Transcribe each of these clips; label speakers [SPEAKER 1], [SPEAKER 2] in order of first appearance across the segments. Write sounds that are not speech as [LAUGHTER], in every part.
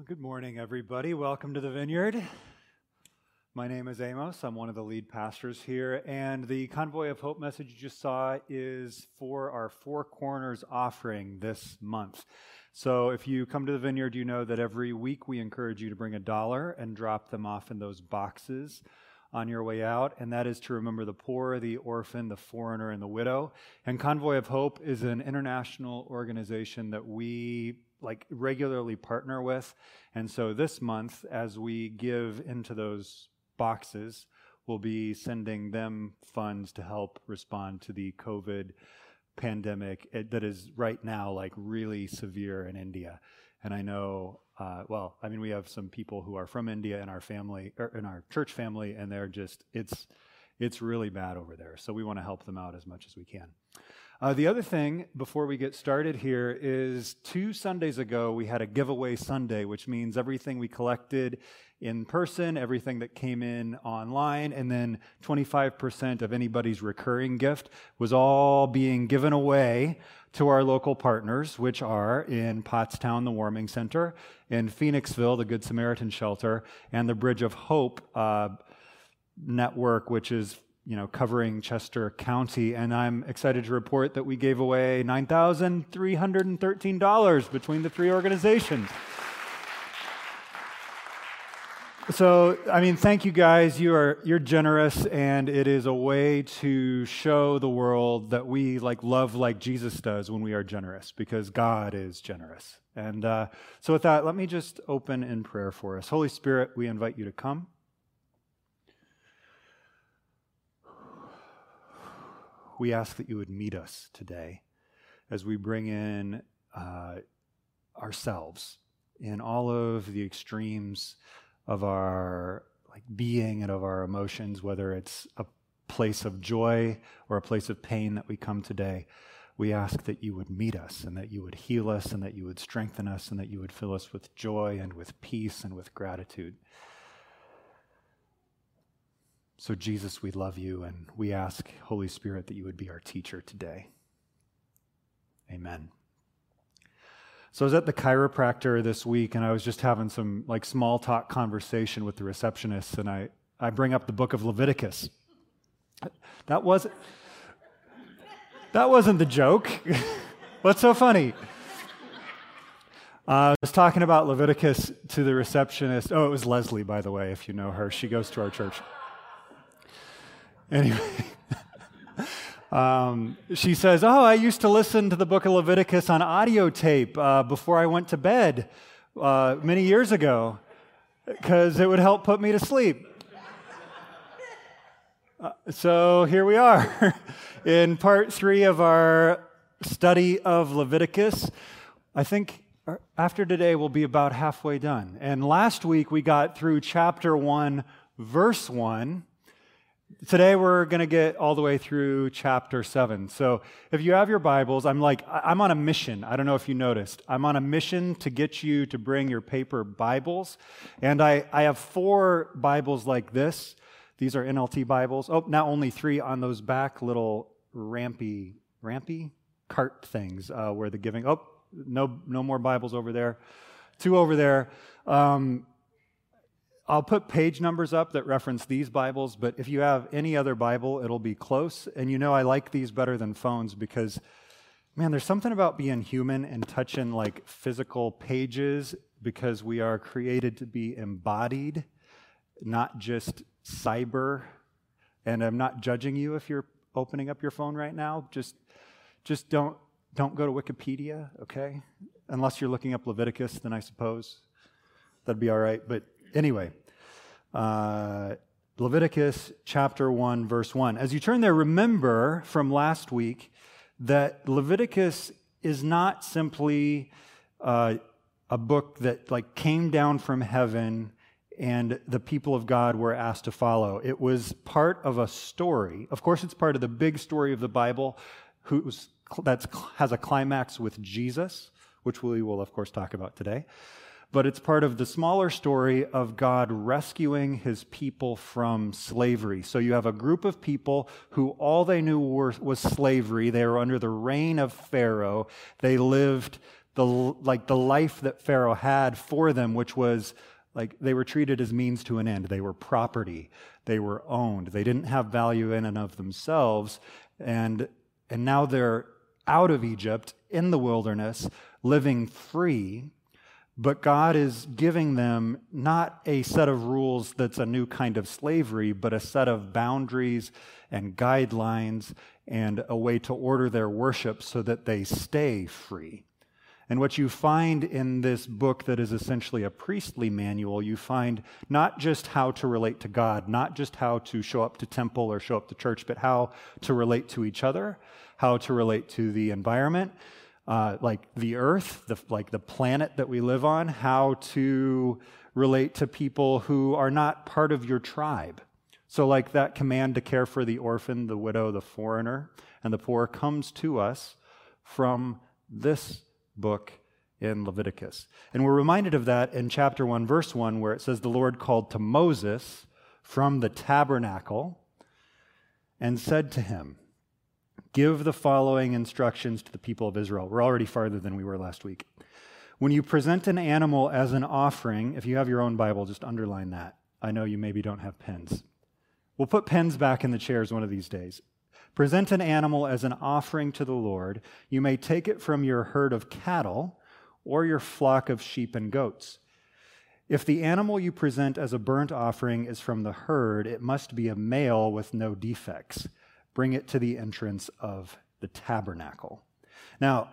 [SPEAKER 1] Well, good morning, everybody. Welcome to the Vineyard. My name is Amos. I'm one of the lead pastors here. And the Convoy of Hope message you just saw is for our Four Corners offering this month. So if you come to the Vineyard, you know that every week we encourage you to bring a dollar and drop them off in those boxes on your way out, and that is to remember the poor, the orphan, the foreigner, and the widow. And Convoy of Hope is an international organization that we like regularly partner with. And so this month, as we give into those boxes, we'll be sending them funds to help respond to the COVID pandemic that is right now like really severe in India. And I know, uh, well, I mean, we have some people who are from India in our family, or in our church family, and they're just, it's, it's really bad over there. So we want to help them out as much as we can. Uh, the other thing before we get started here is two Sundays ago we had a giveaway Sunday, which means everything we collected in person, everything that came in online, and then 25% of anybody's recurring gift was all being given away to our local partners, which are in Pottstown, the Warming Center, in Phoenixville, the Good Samaritan Shelter, and the Bridge of Hope uh, network, which is you know, covering Chester County, and I'm excited to report that we gave away $9,313 between the three organizations. So, I mean, thank you guys. You are you're generous, and it is a way to show the world that we like love like Jesus does when we are generous, because God is generous. And uh, so, with that, let me just open in prayer for us. Holy Spirit, we invite you to come. We ask that you would meet us today as we bring in uh, ourselves in all of the extremes of our like being and of our emotions, whether it's a place of joy or a place of pain that we come today. We ask that you would meet us and that you would heal us and that you would strengthen us and that you would fill us with joy and with peace and with gratitude. So, Jesus, we love you and we ask, Holy Spirit, that you would be our teacher today. Amen. So I was at the chiropractor this week and I was just having some like small talk conversation with the receptionist and I, I bring up the book of Leviticus. That wasn't that wasn't the joke. [LAUGHS] What's so funny? Uh, I was talking about Leviticus to the receptionist. Oh, it was Leslie, by the way, if you know her. She goes to our church. Anyway, [LAUGHS] um, she says, Oh, I used to listen to the book of Leviticus on audio tape uh, before I went to bed uh, many years ago because it would help put me to sleep. Uh, so here we are [LAUGHS] in part three of our study of Leviticus. I think after today we'll be about halfway done. And last week we got through chapter one, verse one. Today we're going to get all the way through chapter 7. So if you have your Bibles, I'm like, I'm on a mission. I don't know if you noticed. I'm on a mission to get you to bring your paper Bibles. And I, I have four Bibles like this. These are NLT Bibles. Oh, now only three on those back little rampy, rampy cart things uh, where the giving. Oh, no, no more Bibles over there. Two over there. Um, I'll put page numbers up that reference these Bibles, but if you have any other Bible, it'll be close. And you know, I like these better than phones because, man, there's something about being human and touching like physical pages because we are created to be embodied, not just cyber. And I'm not judging you if you're opening up your phone right now. Just, just don't, don't go to Wikipedia, okay? Unless you're looking up Leviticus, then I suppose that'd be all right. But anyway, uh, Leviticus chapter 1, verse 1. As you turn there, remember from last week that Leviticus is not simply uh, a book that like came down from heaven and the people of God were asked to follow. It was part of a story. Of course, it's part of the big story of the Bible that has a climax with Jesus, which we will, of course, talk about today but it's part of the smaller story of God rescuing his people from slavery. So you have a group of people who all they knew were, was slavery. They were under the reign of Pharaoh. They lived the, like the life that Pharaoh had for them, which was like they were treated as means to an end. They were property. They were owned. They didn't have value in and of themselves. And, and now they're out of Egypt in the wilderness, living free. But God is giving them not a set of rules that's a new kind of slavery, but a set of boundaries and guidelines and a way to order their worship so that they stay free. And what you find in this book that is essentially a priestly manual, you find not just how to relate to God, not just how to show up to temple or show up to church, but how to relate to each other, how to relate to the environment, uh, like the earth, the, like the planet that we live on, how to relate to people who are not part of your tribe. So, like that command to care for the orphan, the widow, the foreigner, and the poor comes to us from this book in Leviticus. And we're reminded of that in chapter 1, verse 1, where it says, The Lord called to Moses from the tabernacle and said to him, Give the following instructions to the people of Israel. We're already farther than we were last week. When you present an animal as an offering, if you have your own Bible, just underline that. I know you maybe don't have pens. We'll put pens back in the chairs one of these days. Present an animal as an offering to the Lord. You may take it from your herd of cattle or your flock of sheep and goats. If the animal you present as a burnt offering is from the herd, it must be a male with no defects. Bring it to the entrance of the tabernacle. Now,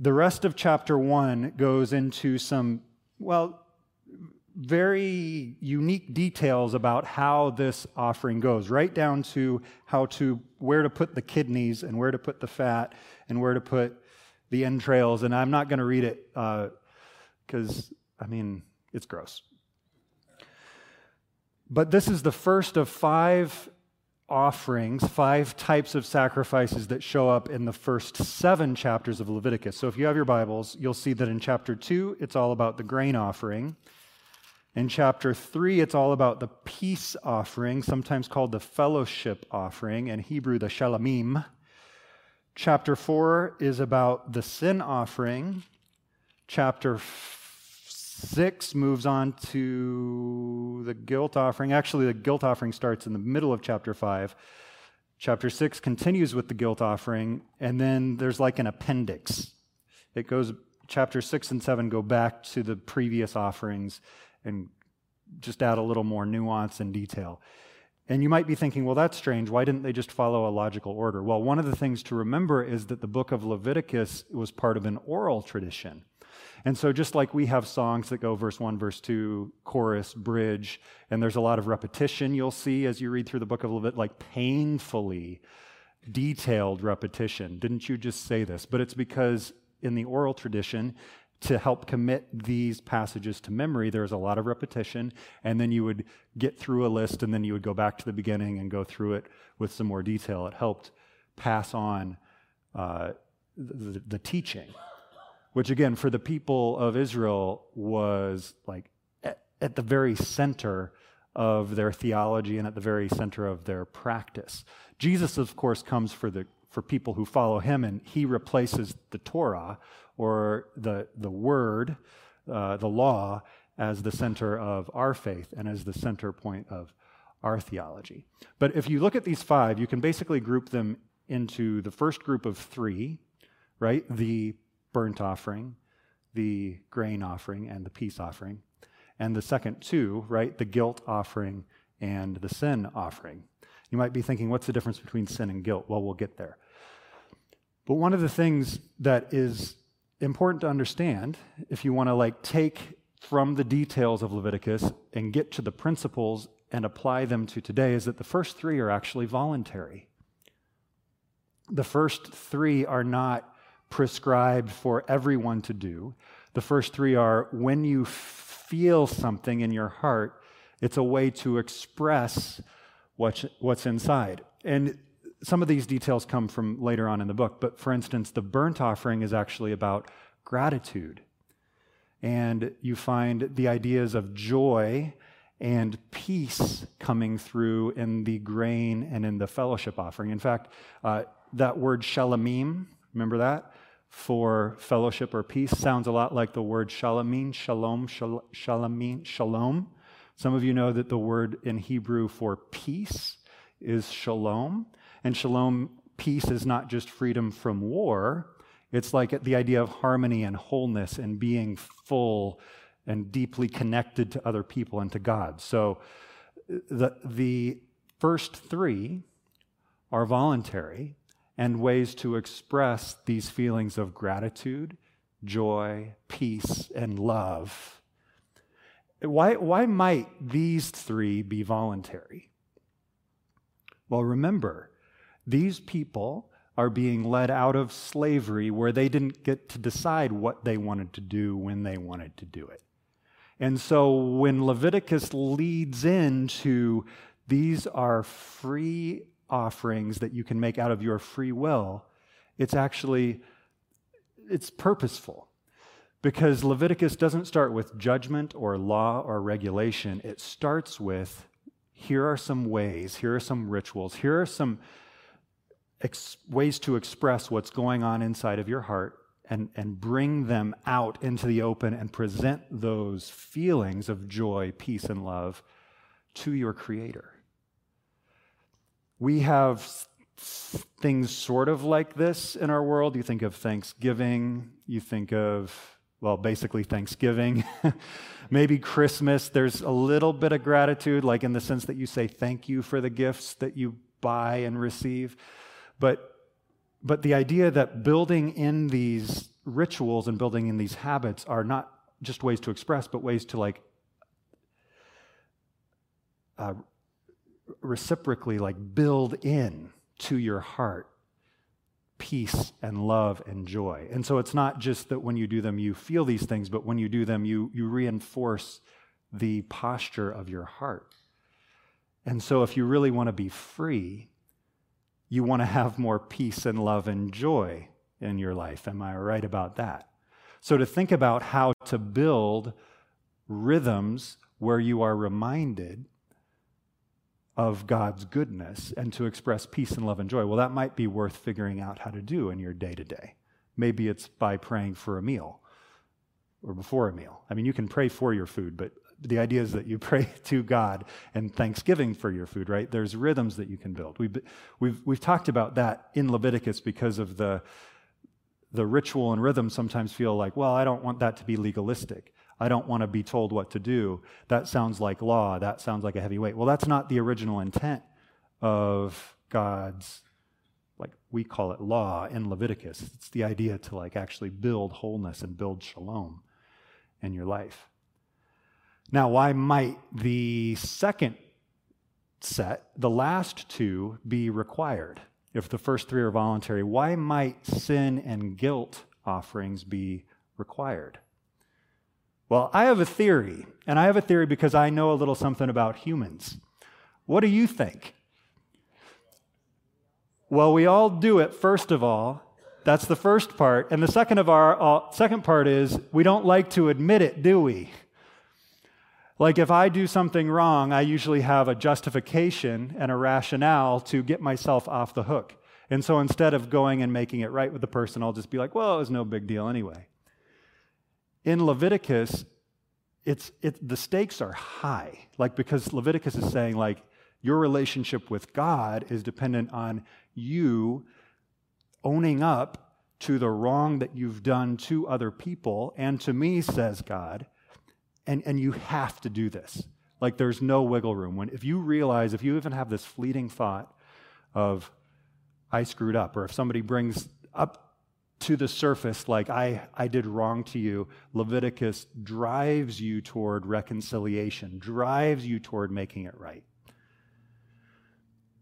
[SPEAKER 1] the rest of chapter 1 goes into some, well, very unique details about how this offering goes, right down to how to where to put the kidneys and where to put the fat and where to put the entrails. And I'm not going to read it because, uh, I mean, it's gross. But this is the first of five offerings, five types of sacrifices that show up in the first seven chapters of Leviticus. So if you have your Bibles, you'll see that in chapter two, it's all about the grain offering. In chapter 3, it's all about the peace offering, sometimes called the fellowship offering, in Hebrew, the shalamim. Chapter 4 is about the sin offering. Chapter 6 moves on to the guilt offering. Actually, the guilt offering starts in the middle of chapter 5. Chapter 6 continues with the guilt offering, and then there's like an appendix. It goes, chapter 6 and 7 go back to the previous offerings and just add a little more nuance and detail. And you might be thinking, well, that's strange. Why didn't they just follow a logical order? Well, one of the things to remember is that the book of Leviticus was part of an oral tradition. And so, just like we have songs that go verse 1, verse 2, chorus, bridge, and there's a lot of repetition you'll see as you read through the book of Leviticus, like painfully detailed repetition. Didn't you just say this? But it's because in the oral tradition, to help commit these passages to memory, there's a lot of repetition, and then you would get through a list, and then you would go back to the beginning and go through it with some more detail. It helped pass on uh, the, the teaching, which, again, for the people of Israel was like at, at the very center of their theology and at the very center of their practice. Jesus, of course, comes for the for people who follow him, and he replaces the Torah or the, the word, uh, the law, as the center of our faith and as the center point of our theology. But if you look at these five, you can basically group them into the first group of three, right? The burnt offering, the grain offering, and the peace offering. And the second two, right? The guilt offering and the sin offering. You might be thinking, what's the difference between sin and guilt? Well, we'll get there. But one of the things that is important to understand if you want to like take from the details of Leviticus and get to the principles and apply them to today is that the first three are actually voluntary. The first three are not prescribed for everyone to do. The first three are when you feel something in your heart, it's a way to express what's, what's inside. And some of these details come from later on in the book, but for instance, the burnt offering is actually about gratitude. And you find the ideas of joy and peace coming through in the grain and in the fellowship offering. In fact, uh, that word shalomim, remember that? For fellowship or peace sounds a lot like the word shalamin, shalom, shal- shalamin, shalom. Some of you know that the word in Hebrew for peace is shalom. And shalom, peace, is not just freedom from war, it's like the idea of harmony and wholeness and being full and deeply connected to other people and to God. So the, the first three are voluntary and ways to express these feelings of gratitude, joy, peace, and love. Why, why might these three be voluntary? Well, remember, these people are being led out of slavery where they didn't get to decide what they wanted to do when they wanted to do it. And so when Leviticus leads into these are free offerings that you can make out of your free will, it's actually it's purposeful. Because Leviticus doesn't start with judgment or law or regulation. It starts with here are some ways, here are some rituals, here are some ex- ways to express what's going on inside of your heart and, and bring them out into the open and present those feelings of joy, peace, and love to your Creator. We have things sort of like this in our world. You think of Thanksgiving, you think of, well, basically Thanksgiving. [LAUGHS] Maybe Christmas, there's a little bit of gratitude, like in the sense that you say thank you for the gifts that you buy and receive. But but the idea that building in these rituals and building in these habits are not just ways to express, but ways to like uh, reciprocally like build in to your heart peace and love and joy. And so it's not just that when you do them you feel these things, but when you do them you you reinforce the posture of your heart. And so if you really want to be free, you want to have more peace and love and joy in your life. Am I right about that? So, to think about how to build rhythms where you are reminded of God's goodness and to express peace and love and joy, well, that might be worth figuring out how to do in your day to day. Maybe it's by praying for a meal or before a meal. I mean, you can pray for your food, but the idea is that you [LAUGHS] pray to God and thanksgiving for your food, right? There's rhythms that you can build. We've, we've, we've talked about that in Leviticus because of the, the ritual and rhythm sometimes feel like, well, I don't want that to be legalistic. I don't want to be told what to do. That sounds like law. That sounds like a heavy weight. Well, that's not the original intent of God's, like we call it law in Leviticus. It's the idea to like actually build wholeness and build shalom in your life. Now, why might the second set, the last two, be required? If the first three are voluntary, why might sin and guilt offerings be required? Well, I have a theory, and I have a theory because I know a little something about humans. What do you think? Well, we all do it, first of all. That's the first part. And the second of our uh, second part is we don't like to admit it, do we? Like if I do something wrong, I usually have a justification and a rationale to get myself off the hook. And so instead of going and making it right with the person, I'll just be like, well, it was no big deal anyway. In Leviticus, it's, it, the stakes are high. Like, because Leviticus is saying, like, your relationship with God is dependent on you owning up to the wrong that you've done to other people and to me, says God, and, and you have to do this. Like there's no wiggle room. When if you realize, if you even have this fleeting thought of I screwed up, or if somebody brings up to the surface like I, I did wrong to you, Leviticus drives you toward reconciliation, drives you toward making it right.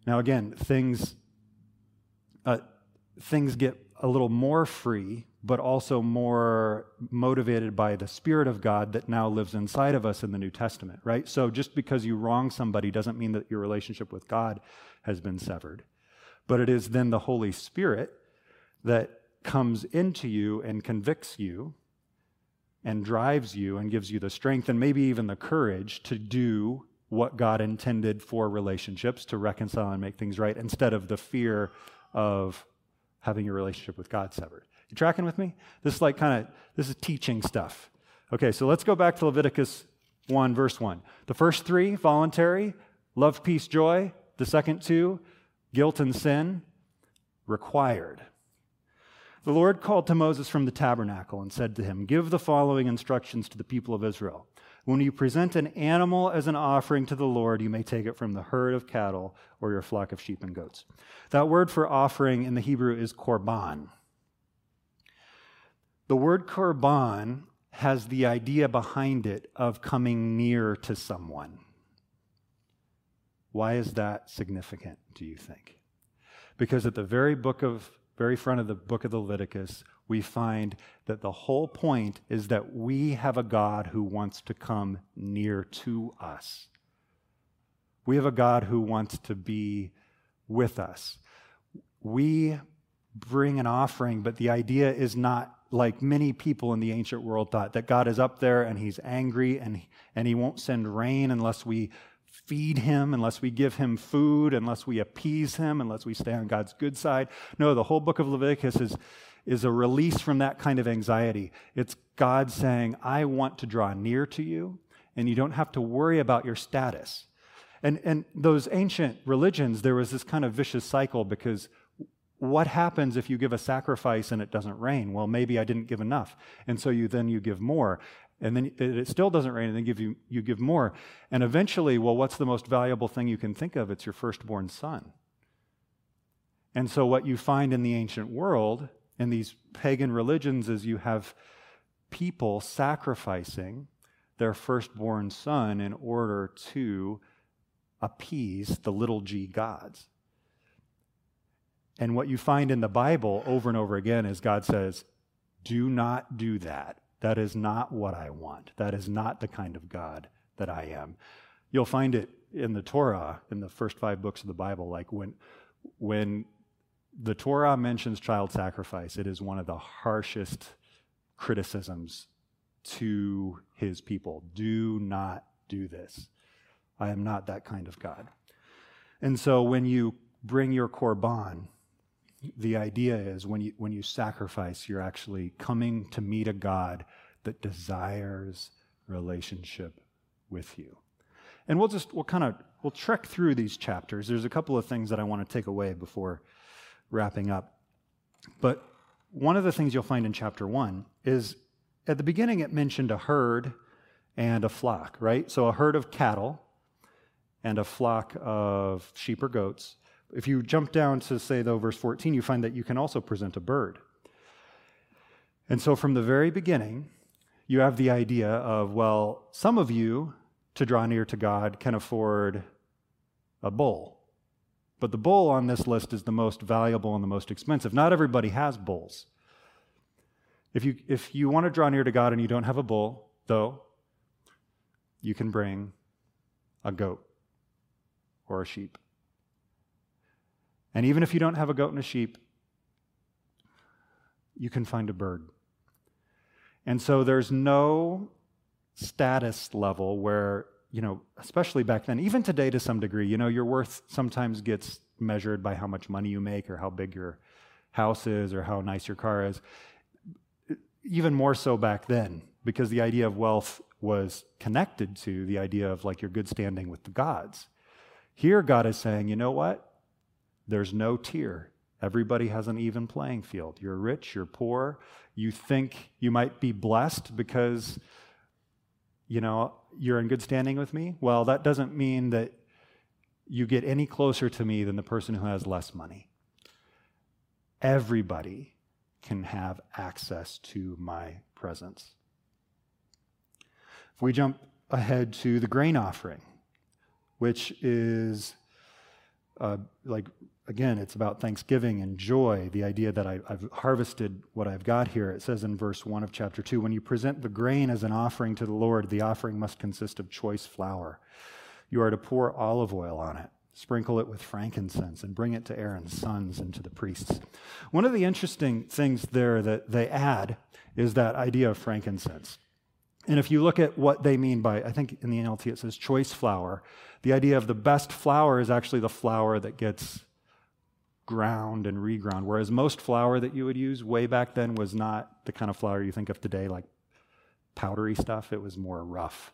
[SPEAKER 1] Now again, things uh, things get a little more free but also more motivated by the Spirit of God that now lives inside of us in the New Testament, right? So just because you wrong somebody doesn't mean that your relationship with God has been severed. But it is then the Holy Spirit that comes into you and convicts you and drives you and gives you the strength and maybe even the courage to do what God intended for relationships to reconcile and make things right instead of the fear of having your relationship with God severed. You tracking with me? This is like kind of this is teaching stuff. Okay, so let's go back to Leviticus 1 verse 1. The first 3 voluntary, love, peace, joy. The second two, guilt and sin, required. The Lord called to Moses from the tabernacle and said to him, Give the following instructions to the people of Israel. When you present an animal as an offering to the Lord, you may take it from the herd of cattle or your flock of sheep and goats. That word for offering in the Hebrew is korban. The word korban has the idea behind it of coming near to someone. Why is that significant, do you think? Because at the very book of very front of the book of the Leviticus, we find that the whole point is that we have a God who wants to come near to us. We have a God who wants to be with us. We bring an offering, but the idea is not like many people in the ancient world thought that God is up there and he's angry and, and he won't send rain unless we feed him, unless we give him food, unless we appease him, unless we stay on God's good side. No, the whole book of Leviticus is, is a release from that kind of anxiety. It's God saying, I want to draw near to you, and you don't have to worry about your status. And, and those ancient religions, there was this kind of vicious cycle because what happens if you give a sacrifice and it doesn't rain? Well, maybe I didn't give enough. And so you then you give more and then it still doesn't rain, and then give you, you give more. And eventually, well, what's the most valuable thing you can think of? It's your firstborn son. And so, what you find in the ancient world, in these pagan religions, is you have people sacrificing their firstborn son in order to appease the little g gods. And what you find in the Bible over and over again is God says, do not do that. That is not what I want. That is not the kind of God that I am. You'll find it in the Torah, in the first five books of the Bible, like when, when the Torah mentions child sacrifice, it is one of the harshest criticisms to his people. Do not do this. I am not that kind of God. And so when you bring your korban, the idea is when you, when you sacrifice, you're actually coming to meet a God that desires relationship with you. And we'll just, we'll kind of, we'll trek through these chapters. There's a couple of things that I want to take away before wrapping up. But one of the things you'll find in chapter one is at the beginning it mentioned a herd and a flock, right? So a herd of cattle and a flock of sheep or goats. If you jump down to, say, though, verse 14, you find that you can also present a bird. And so from the very beginning, you have the idea of, well, some of you, to draw near to God, can afford a bull. But the bull on this list is the most valuable and the most expensive. Not everybody has bulls. If you, if you want to draw near to God and you don't have a bull, though, you can bring a goat or a sheep. And even if you don't have a goat and a sheep, you can find a bird. And so there's no status level where, you know, especially back then, even today to some degree, you know, your worth sometimes gets measured by how much money you make or how big your house is or how nice your car is. Even more so back then, because the idea of wealth was connected to the idea of like your good standing with the gods. Here, God is saying, you know what? There's no tier. Everybody has an even playing field. You're rich, you're poor. You think you might be blessed because, you know, you're in good standing with me. Well, that doesn't mean that you get any closer to me than the person who has less money. Everybody can have access to my presence. If we jump ahead to the grain offering, which is uh, like again, it's about thanksgiving and joy, the idea that I, have harvested what I've got here. It says in verse 1 of chapter 2 when you present the grain as an offering to the Lord, the offering must consist of choice flour. You are to pour olive oil on it, sprinkle it with frankincense, and bring it to Aaron's sons and to the priests. One of the interesting things there that they add is that idea of frankincense. And if you look at what they mean by, I think in the NLT it says choice flour, the idea of the best flour is actually the flour that gets ground and reground. Whereas most flour that you would use way back then was not the kind of flour you think of today, like powdery stuff. It was more rough.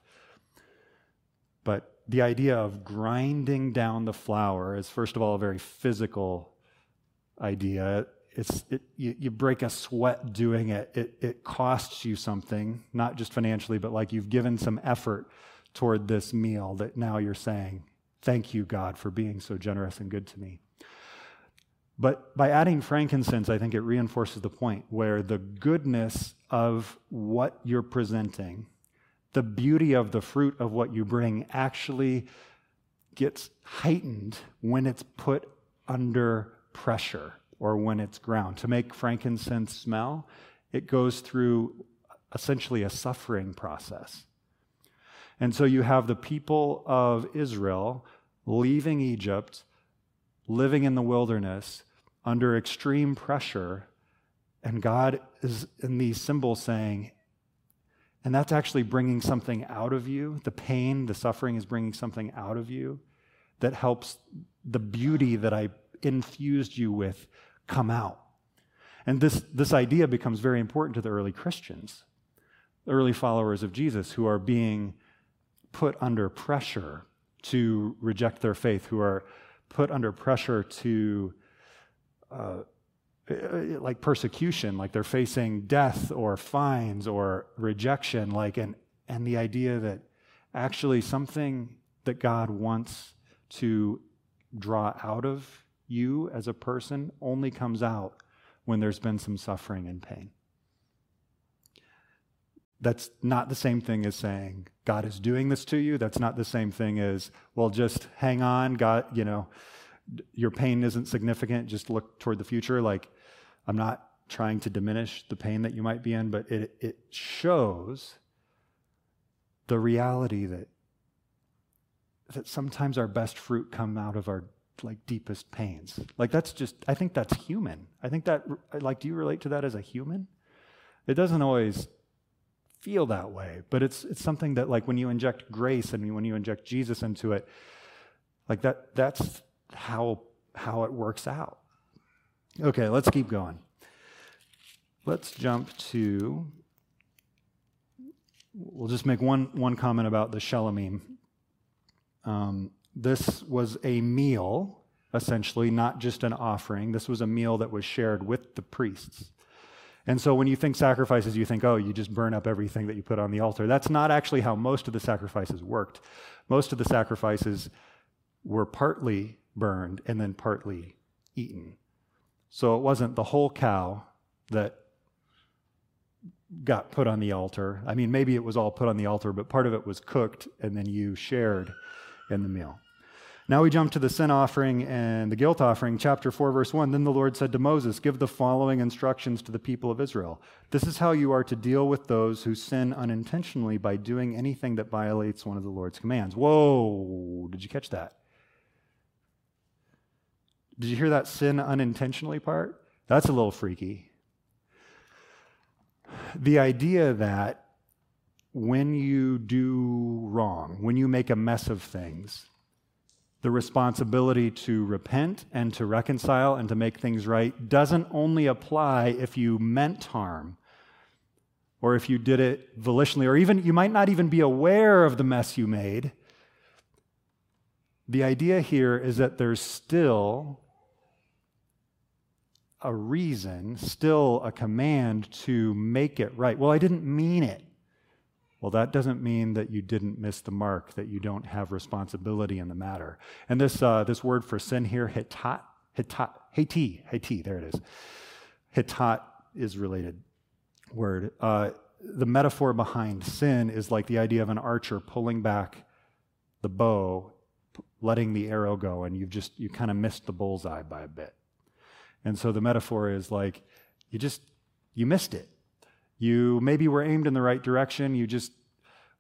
[SPEAKER 1] But the idea of grinding down the flour is, first of all, a very physical idea. It's, it, you, you break a sweat doing it. it. It costs you something, not just financially, but like you've given some effort toward this meal that now you're saying, Thank you, God, for being so generous and good to me. But by adding frankincense, I think it reinforces the point where the goodness of what you're presenting, the beauty of the fruit of what you bring, actually gets heightened when it's put under pressure or when it's ground. To make frankincense smell, it goes through essentially a suffering process. And so you have the people of Israel leaving Egypt, living in the wilderness under extreme pressure. And God is in these symbols saying, and that's actually bringing something out of you. The pain, the suffering is bringing something out of you that helps the beauty that I infused you with come out. And this, this idea becomes very important to the early Christians, the early followers of Jesus who are being put under pressure to reject their faith, who are put under pressure to, uh, like persecution, like they're facing death or fines or rejection, like, and, and the idea that actually something that God wants to draw out of you as a person only comes out when there's been some suffering and pain. That's not the same thing as saying, God is doing this to you. That's not the same thing as, well, just hang on. God, you know, your pain isn't significant. Just look toward the future. Like, I'm not trying to diminish the pain that you might be in, but it, it shows the reality that, that sometimes our best fruit come out of our like deepest pains. Like that's just I think that's human. I think that like do you relate to that as a human? It doesn't always feel that way, but it's, it's something that, like, when you inject grace and when you inject Jesus into it, like that, that's how, how it works out. Okay, let's keep going. Let's jump to, we'll just make one, one comment about the Shelomim. Um, this was a meal, essentially, not just an offering. This was a meal that was shared with the priests. And so when you think sacrifices, you think, oh, you just burn up everything that you put on the altar. That's not actually how most of the sacrifices worked. Most of the sacrifices were partly burned and then partly eaten. So it wasn't the whole cow that got put on the altar. I mean, maybe it was all put on the altar, but part of it was cooked and then you shared in the meal. Now we jump to the sin offering and the guilt offering, chapter 4, verse 1. Then the Lord said to Moses, Give the following instructions to the people of Israel. This is how you are to deal with those who sin unintentionally by doing anything that violates one of the Lord's commands. Whoa, did you catch that? Did you hear that sin unintentionally part? That's a little freaky. The idea that when you do wrong, when you make a mess of things, the responsibility to repent and to reconcile and to make things right doesn't only apply if you meant harm or if you did it volitionally, or even you might not even be aware of the mess you made. The idea here is that there's still a reason, still a command to make it right. Well, I didn't mean it. Well, that doesn't mean that you didn't miss the mark, that you don't have responsibility in the matter. And this, uh, this word for sin here, hitat, hitat, hati, hati, there it is. Hitat is related word. Uh, the metaphor behind sin is like the idea of an archer pulling back the bow, letting the arrow go, and you've just, you kind of missed the bullseye by a bit. And so the metaphor is like, you just, you missed it. You maybe were aimed in the right direction. You just,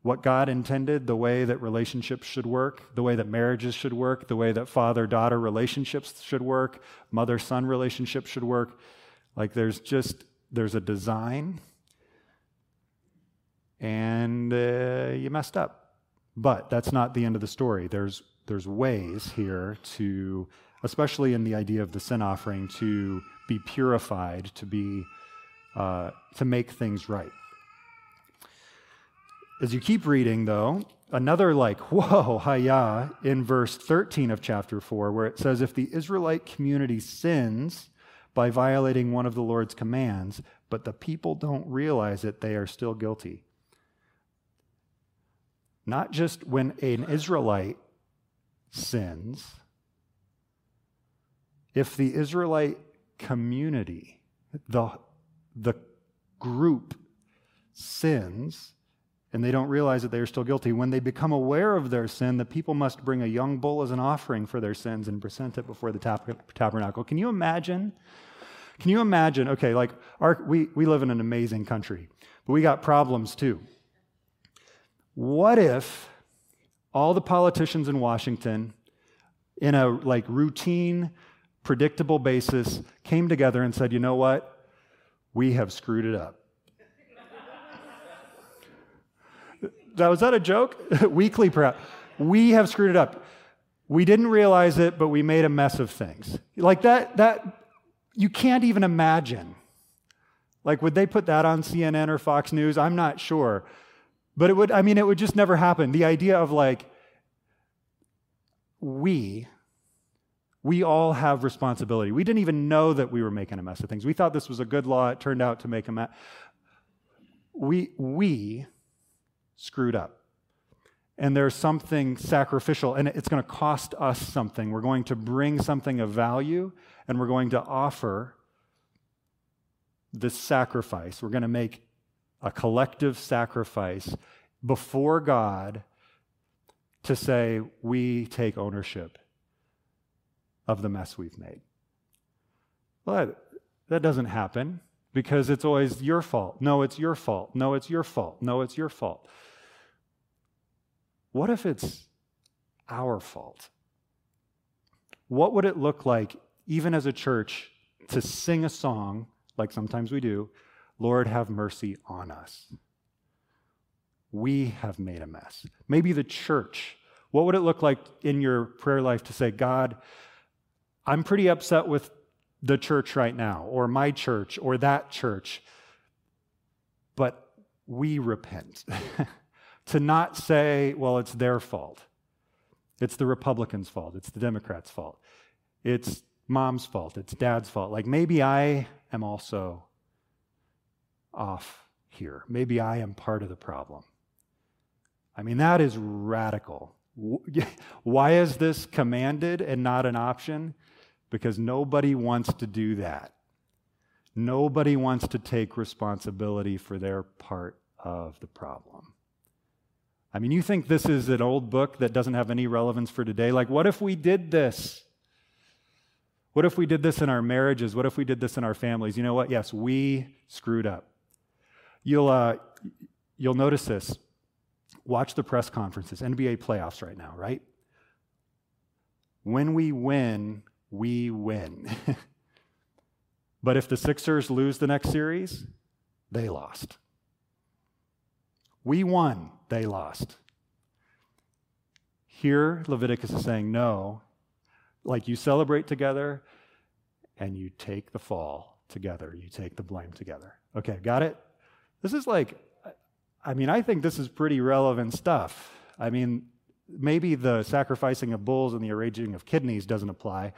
[SPEAKER 1] what God intended, the way that relationships should work, the way that marriages should work, the way that father daughter relationships should work, mother son relationships should work. Like there's just, there's a design, and uh, you messed up. But that's not the end of the story. There's, there's ways here to especially in the idea of the sin offering to be purified, to be uh, to make things right. As you keep reading, though, another like, [LAUGHS] whoa, hiya, in verse 13 of chapter 4, where it says, If the Israelite community sins by violating one of the Lord's commands, but the people don't realize it, they are still guilty. Not just when an Israelite sins, if the Israelite community, the, the group sins, and they don't realize that they are still guilty. When they become aware of their sin, the people must bring a young bull as an offering for their sins and present it before the tabernacle. Can you imagine? Can you imagine? Okay, like our, we, we live in an amazing country, but we got problems too. What if all the politicians in Washington, in a like routine, predictable basis, came together and said, you know what? We have screwed it up. That, was that a joke? [LAUGHS] Weekly, perhaps. We have screwed it up. We didn't realize it, but we made a mess of things. Like that, that you can't even imagine. Like, would they put that on CNN or Fox News? I'm not sure. But it would, I mean, it would just never happen. The idea of like, we, we all have responsibility. We didn't even know that we were making a mess of things. We thought this was a good law. It turned out to make a mess. We, we screwed up. And there's something sacrificial, and it's going to cost us something. We're going to bring something of value, and we're going to offer this sacrifice. We're going to make a collective sacrifice before God to say, we take ownership of the mess we've made. That, that doesn't happen because it's always your fault. No, it's your fault. No, it's your fault. No, it's your fault. What if it's our fault? What would it look like, even as a church, to sing a song, like sometimes we do, Lord, have mercy on us? We have made a mess. Maybe the church. What would it look like in your prayer life to say, God, I'm pretty upset with the church right now, or my church, or that church, but we repent. [LAUGHS] to not say, well, it's their fault. It's the Republicans' fault. It's the Democrats' fault. It's mom's fault. It's dad's fault. Like maybe I am also off here. Maybe I am part of the problem. I mean, that is radical. [LAUGHS] Why is this commanded and not an option? Because nobody wants to do that. Nobody wants to take responsibility for their part of the problem. I mean, you think this is an old book that doesn't have any relevance for today? Like, what if we did this? What if we did this in our marriages? What if we did this in our families? You know what? Yes, we screwed up. You'll, uh, you'll notice this. Watch the press conferences, NBA playoffs right now, right? When we win, we win. [LAUGHS] but if the Sixers lose the next series, they lost. We won, they lost. Here, Leviticus is saying, no, like you celebrate together and you take the fall together, you take the blame together. Okay, got it? This is like, I mean, I think this is pretty relevant stuff. I mean, maybe the sacrificing of bulls and the arranging of kidneys doesn't apply,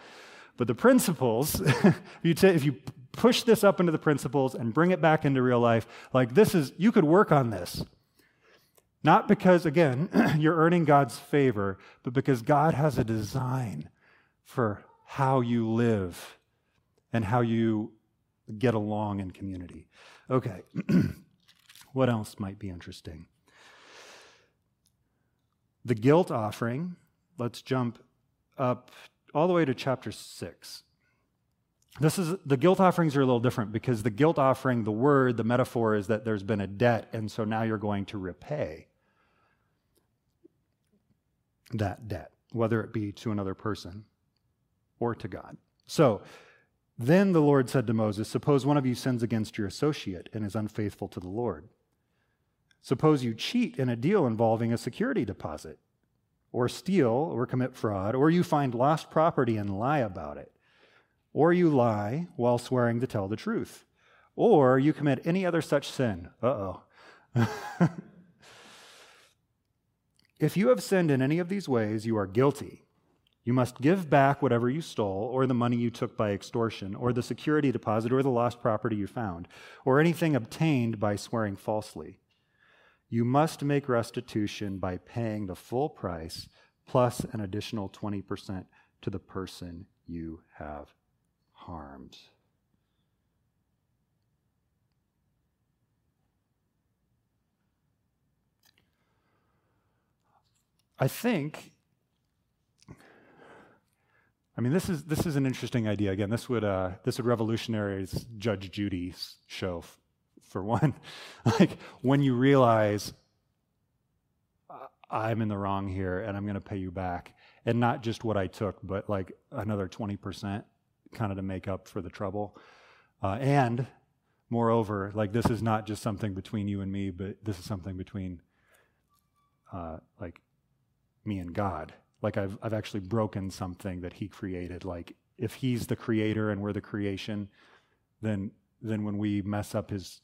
[SPEAKER 1] but the principles, [LAUGHS] if, you t- if you push this up into the principles and bring it back into real life, like this is, you could work on this. Not because, again, [CLEARS THROAT] you're earning God's favor, but because God has a design for how you live and how you get along in community. Okay, [CLEARS THROAT] what else might be interesting? The guilt offering, let's jump up all the way to chapter 6. This is the guilt offerings are a little different because the guilt offering, the word, the metaphor is that there's been a debt, and so now you're going to repay that debt, whether it be to another person or to God. So then the Lord said to Moses, Suppose one of you sins against your associate and is unfaithful to the Lord. Suppose you cheat in a deal involving a security deposit or steal, or commit fraud, or you find lost property and lie about it, or you lie while swearing to tell the truth, or you commit any other such sin. Uh oh. [LAUGHS] if you have sinned in any of these ways, you are guilty. You must give back whatever you stole, or the money you took by extortion, or the security deposit, or the lost property you found, or anything obtained by swearing falsely you must make restitution by paying the full price plus an additional 20% to the person you have harmed. I think I mean, this is this is an interesting idea. Again, this would uh, this would revolutionize Judge Judy's show for one. [LAUGHS] like when you realize I'm in the wrong here and I'm going to pay you back. And not just what I took, but like another 20% kind of to make up for the trouble. Uh, and moreover, like this is not just something between you and me, but this is something between uh, like me and God. Like I've, I've actually broken something that he created. Like if he's the creator and we're the creation, then then when we mess up his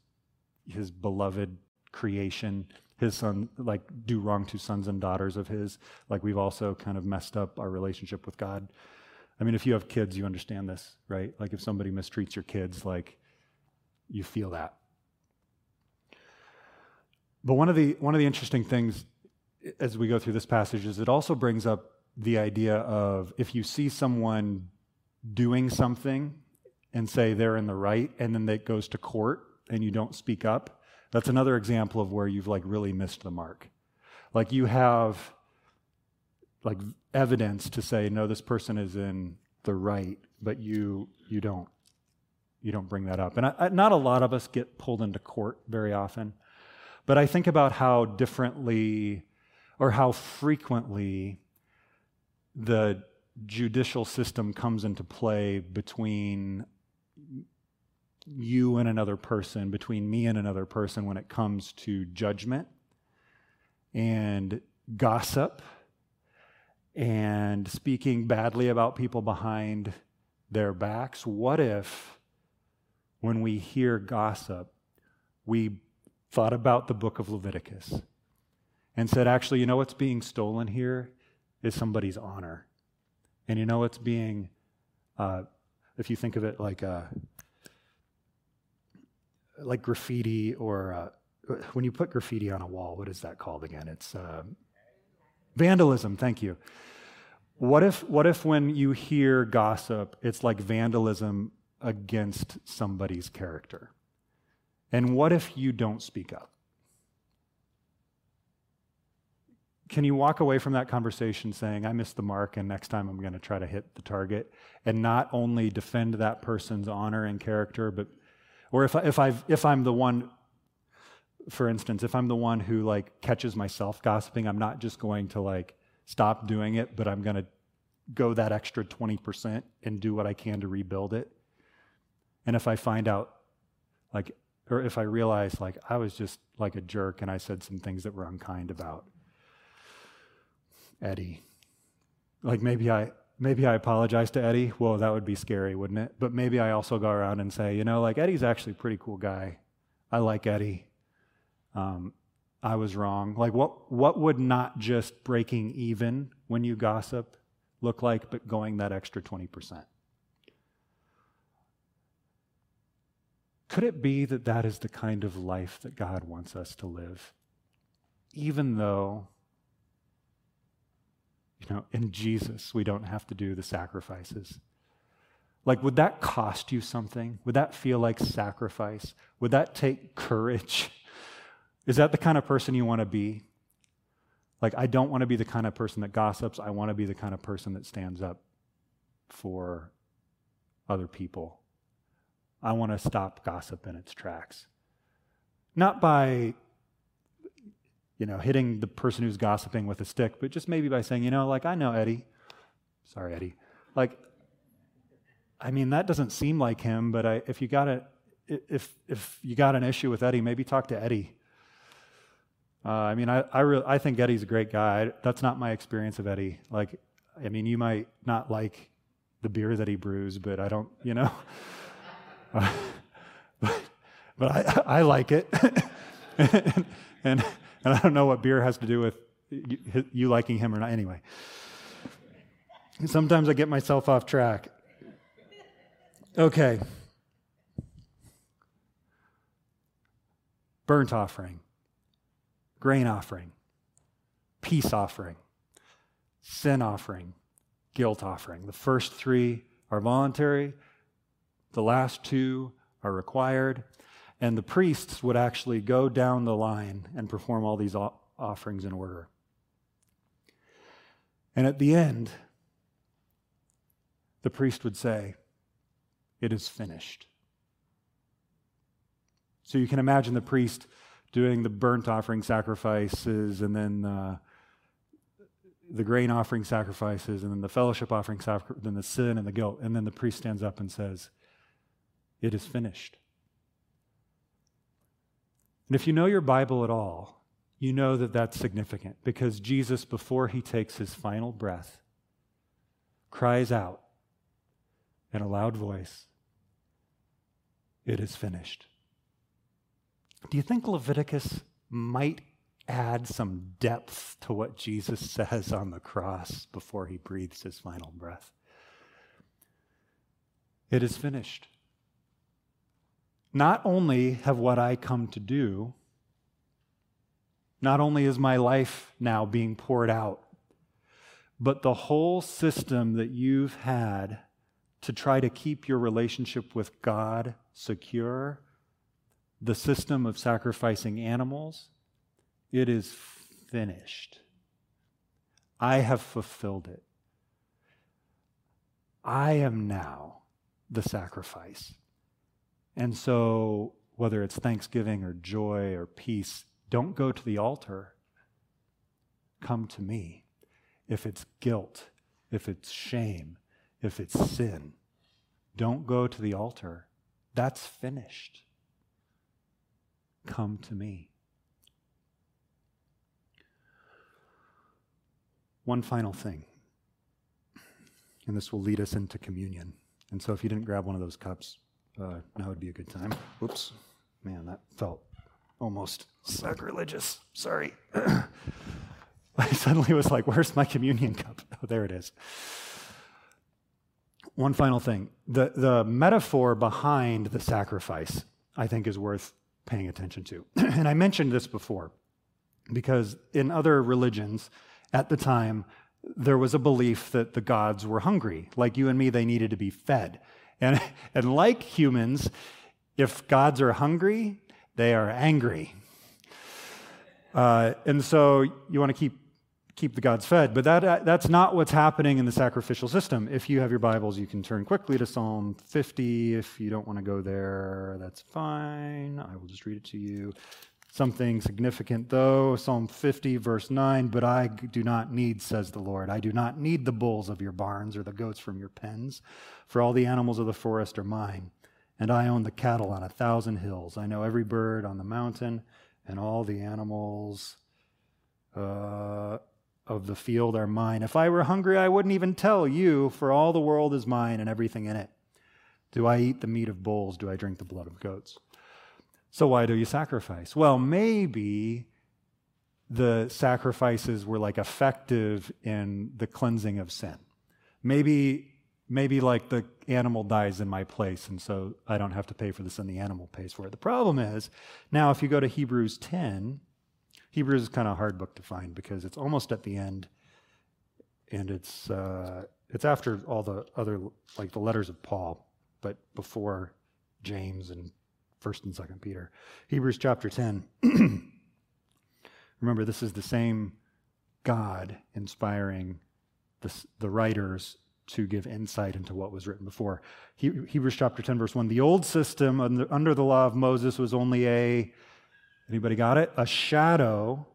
[SPEAKER 1] his beloved creation, his son, like do wrong to sons and daughters of his, like we've also kind of messed up our relationship with God. I mean, if you have kids, you understand this, right? Like if somebody mistreats your kids, like you feel that. But one of the one of the interesting things as we go through this passage is it also brings up the idea of if you see someone doing something and say they're in the right, and then that goes to court and you don't speak up, that's another example of where you've like really missed the mark. Like you have like evidence to say no this person is in the right, but you you don't you don't bring that up. And I, I, not a lot of us get pulled into court very often. But I think about how differently or how frequently the judicial system comes into play between you and another person, between me and another person when it comes to judgment and gossip and speaking badly about people behind their backs. What if, when we hear gossip, we thought about the book of Leviticus and said, actually, you know what's being stolen here is somebody's honor. And you know what's being, uh, if you think of it like a, like graffiti or uh, when you put graffiti on a wall, what is that called again? It's uh, vandalism. Thank you. What if, what if when you hear gossip, it's like vandalism against somebody's character? And what if you don't speak up? Can you walk away from that conversation saying, I missed the mark, and next time I'm going to try to hit the target, and not only defend that person's honor and character, but or if, I, if, I've, if I'm the one, for instance, if I'm the one who like catches myself gossiping, I'm not just going to like stop doing it, but I'm going to go that extra 20% and do what I can to rebuild it. And if I find out, like, or if I realize, like, I was just like a jerk and I said some things that were unkind about Eddie, like maybe I, maybe I apologize to Eddie. Well, that would be scary, wouldn't it? But maybe I also go around and say, you know, like Eddie's actually a pretty cool guy. I like Eddie. Um, I was wrong. Like, what, what would not just breaking even when you gossip look like, but going that extra 20%? Could it be that that is the kind of life that God wants us to live? Even though you know, in Jesus, we don't have to do the sacrifices. Like, would that cost you something? Would that feel like sacrifice? Would that take courage? [LAUGHS] Is that the kind of person you want to be? Like, I don't want to be the kind of person that gossips. I want to be the kind of person that stands up for other people. I want to stop gossip in its tracks. Not by you know, hitting the person who's gossiping with a stick, but just maybe by saying, you know, like, I know Eddie. Sorry, Eddie. Like, I mean, that doesn't seem like him, but I, if you got a, if, if you got an issue with Eddie, maybe talk to Eddie. Uh, I mean, I, I, re- I think Eddie's a great guy. That's not my experience of Eddie. Like, I mean, you might not like the beer that he brews, but I don't, you know. [LAUGHS] But, but I, I like it. [LAUGHS] and, and, and I don't know what beer has to do with you, liking him or not. Anyway, sometimes I get myself off track. Okay. Burnt offering, grain offering, peace offering, sin offering, guilt offering. The first three are voluntary, the last two are required. And the priests would actually go down the line and perform all these offerings in order. And at the end, the priest would say, It is finished. So you can imagine the priest doing the burnt offering sacrifices and then uh, the grain offering sacrifices and then the fellowship offering sacrifices, then the sin and the guilt. And then the priest stands up and says, It is finished. And if you know your Bible at all, you know that that's significant because Jesus, before he takes his final breath, cries out in a loud voice, It is finished. Do you think Leviticus might add some depth to what Jesus says on the cross before he breathes his final breath. It is finished. Not only have what I come to do, not only is my life now being poured out, but the whole system that you've had to try to keep your relationship with God secure, the system of sacrificing animals, it is finished. I have fulfilled it. I am now the sacrifice. And so, whether it's thanksgiving or joy or peace, don't go to the altar. Come to me. If it's guilt, if it's shame, if it's sin, don't go to the altar. That's finished. Come to me. One final thing, and this will lead us into communion. And so if you didn't grab one of those cups, uh, now would be a good time. Whoops. Man, that felt almost sacrilegious. Sorry. [COUGHS] I suddenly was like, where's my communion cup? [LAUGHS] Oh, there it is. One final thing. The, the metaphor behind the sacrifice, I think, is worth paying attention to. [COUGHS] and I mentioned this before because in other religions, at the time, there was a belief that the gods were hungry. Like you and me, they needed to be fed. And, [LAUGHS] and like humans, if gods are hungry, they are angry. Uh, and so you want to keep, keep the gods fed. But that, uh, that's not what's happening in the sacrificial system. If you have your Bibles, you can turn quickly to Psalm 50. If you don't want to go there, that's fine. I will just read it to you. Something significant, though, Psalm 50, verse 9, but I do not need, says the Lord, I do not need the bulls of your barns or the goats from your pens, for all the animals of the forest are mine, and I own the cattle on a thousand hills. I know every bird on the mountain, and all the animals uh, of the field are mine. If I were hungry, I wouldn't even tell you, for all the world is mine and everything in it. Do I eat the meat of bulls? Do I drink the blood of goats? So why do you sacrifice? Well, maybe the sacrifices were like effective in the cleansing of sin. Maybe maybe like the animal dies in my place and so I don't have to pay for this and the animal pays for it. The problem is now if you go to Hebrews 10, Hebrews is kind of a hard book to find because it's almost at the end and it's uh, it's after all the other like the letters of Paul, but before James and First and Second Peter. Hebrews chapter 10. [CLEARS THROAT] Remember, this is the same God inspiring the, the writers to give insight into what was written before. He, Hebrews chapter 10, verse 1. The old system under, under the law of Moses was only a, anybody got it? A shadow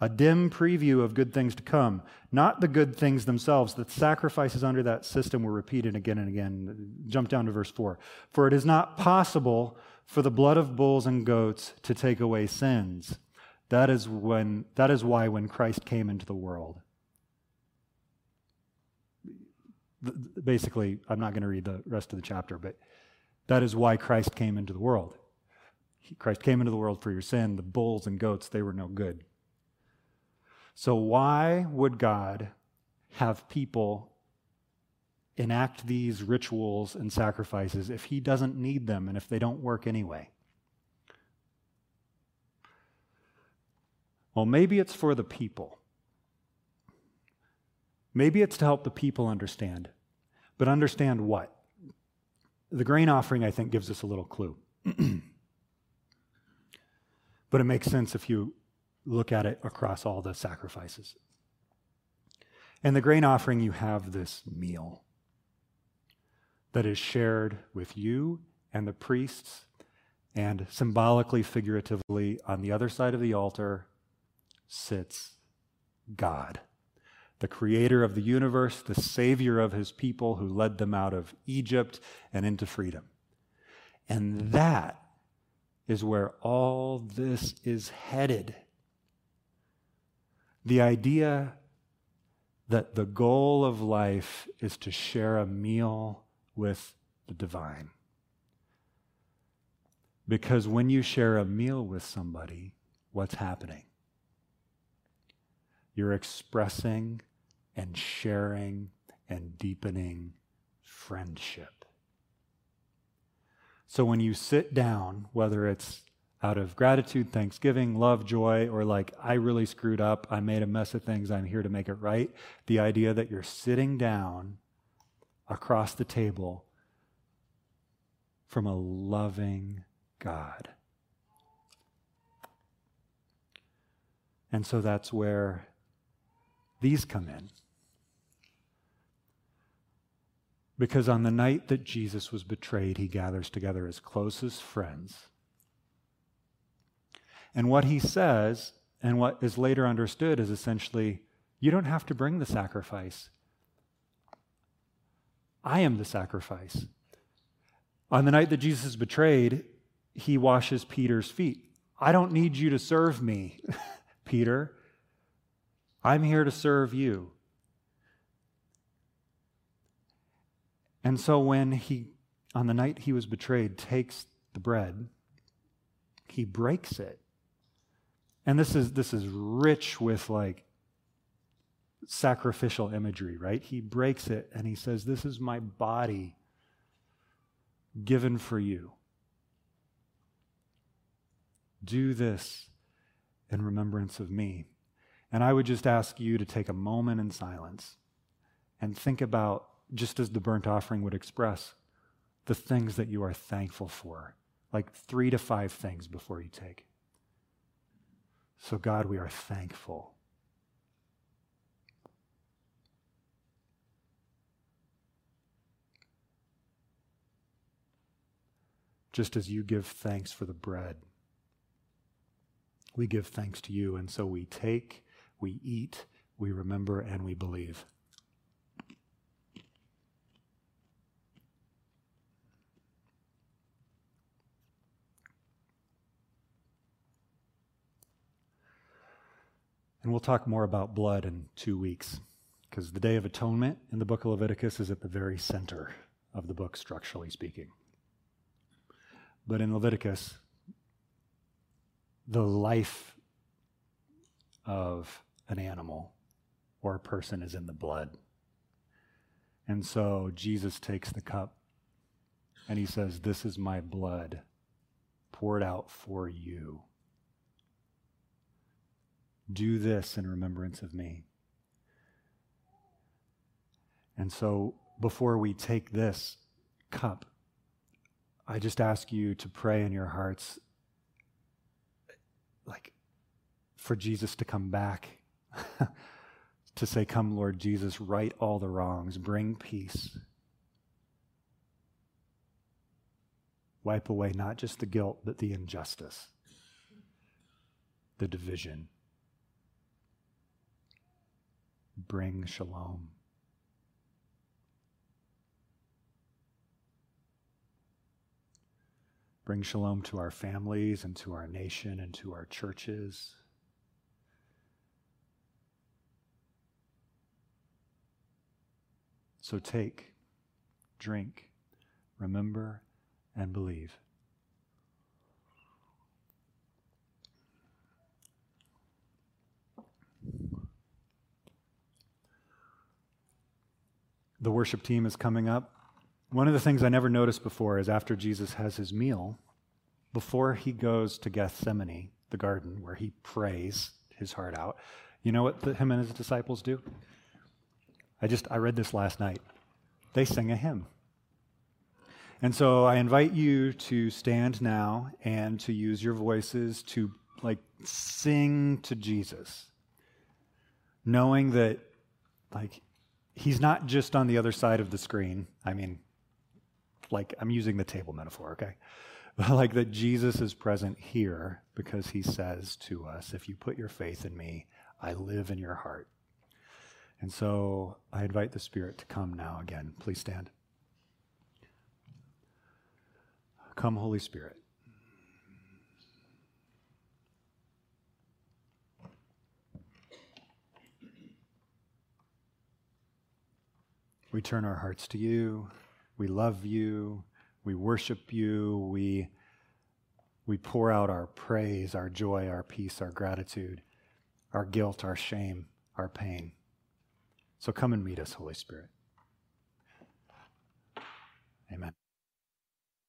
[SPEAKER 1] a dim preview of good things to come, not the good things themselves. The sacrifices under that system were repeated again and again. Jump down to verse 4. For it is not possible for the blood of bulls and goats to take away sins. That is when that is why when Christ came into the world. Basically, I'm not going to read the rest of the chapter, but that is why Christ came into the world. Christ came into the world for your sin. The bulls and goats, they were no good. So, why would God have people enact these rituals and sacrifices if He doesn't need them and if they don't work anyway? Well, maybe it's for the people. Maybe it's to help the people understand. But understand what? The grain offering, I think, gives us a little clue. [CLEARS THROAT] but it makes sense if you look at it across all the sacrifices. In the grain offering, you have this meal that is shared with you and the priests, and symbolically, figuratively, on the other side of the altar sits God, the creator of the universe, the savior of his people who led them out of Egypt and into freedom. And that is where all this is headed. The idea that the goal of life is to share a meal with the divine. Because when you share a meal with somebody, what's happening? You're expressing and sharing and deepening friendship. So when you sit down, whether it's out of gratitude, thanksgiving, love, joy, or like, I really screwed up, I made a mess of things, I'm here to make it right, the idea that you're sitting down across the table from a loving God. And so that's where these come in. Because on the night that Jesus was betrayed, he gathers together his closest friends. And what he says, and what is later understood, is essentially you don't have to bring the sacrifice. I am the sacrifice. On the night that Jesus is betrayed, he washes Peter's feet. I don't need you to serve me, [LAUGHS] Peter. I'm here to serve you. And so when he, on the night he was betrayed, takes the bread, he breaks it. And this is, this is rich with like sacrificial imagery, right? He breaks it and he says, This is my body given for you. Do this in remembrance of me. And I would just ask you to take a moment in silence and think about just as the burnt offering would express, the things that you are thankful for, like three to five things before you take. So, God, we are thankful. Just as you give thanks for the bread, we give thanks to you. And so we take, we eat, we remember, and we believe. And we'll talk more about blood in two weeks, because the Day of Atonement in the book of Leviticus is at the very center of the book, structurally speaking. But in Leviticus, the life of an animal or a person is in the blood. And so Jesus takes the cup and he says, This is my blood poured out for you. Do this in remembrance of me. And so, before we take this cup, I just ask you to pray in your hearts, like, for Jesus to come back, [LAUGHS] to say, Come, Lord Jesus, right all the wrongs, bring peace. Wipe away not just the guilt, but the injustice, the division bring shalom. Bring shalom to our families and to our nation and to our churches. So take, drink, remember, and believe. The worship team is coming up. One of the things I never noticed before is after Jesus has his meal, before he goes to Gethsemane, the garden where he prays his heart out, you know what the, him and his disciples do? I just I read this last night. They sing a hymn. And so I invite you to stand now and to use your voices to like sing to Jesus. Knowing that like he's not just on the other side of the screen. I mean, like I'm using the table metaphor, okay? [LAUGHS] Like that Jesus is present here because he says to us, if you put your faith in me, I live in your heart. And so I invite the Spirit to come now again. Please stand. Come, Holy Spirit. We turn our hearts to you. We love you. We worship you. We, we pour out our praise, our joy, our peace, our gratitude, our guilt, our shame, our pain. So come and meet us, Holy Spirit. Amen.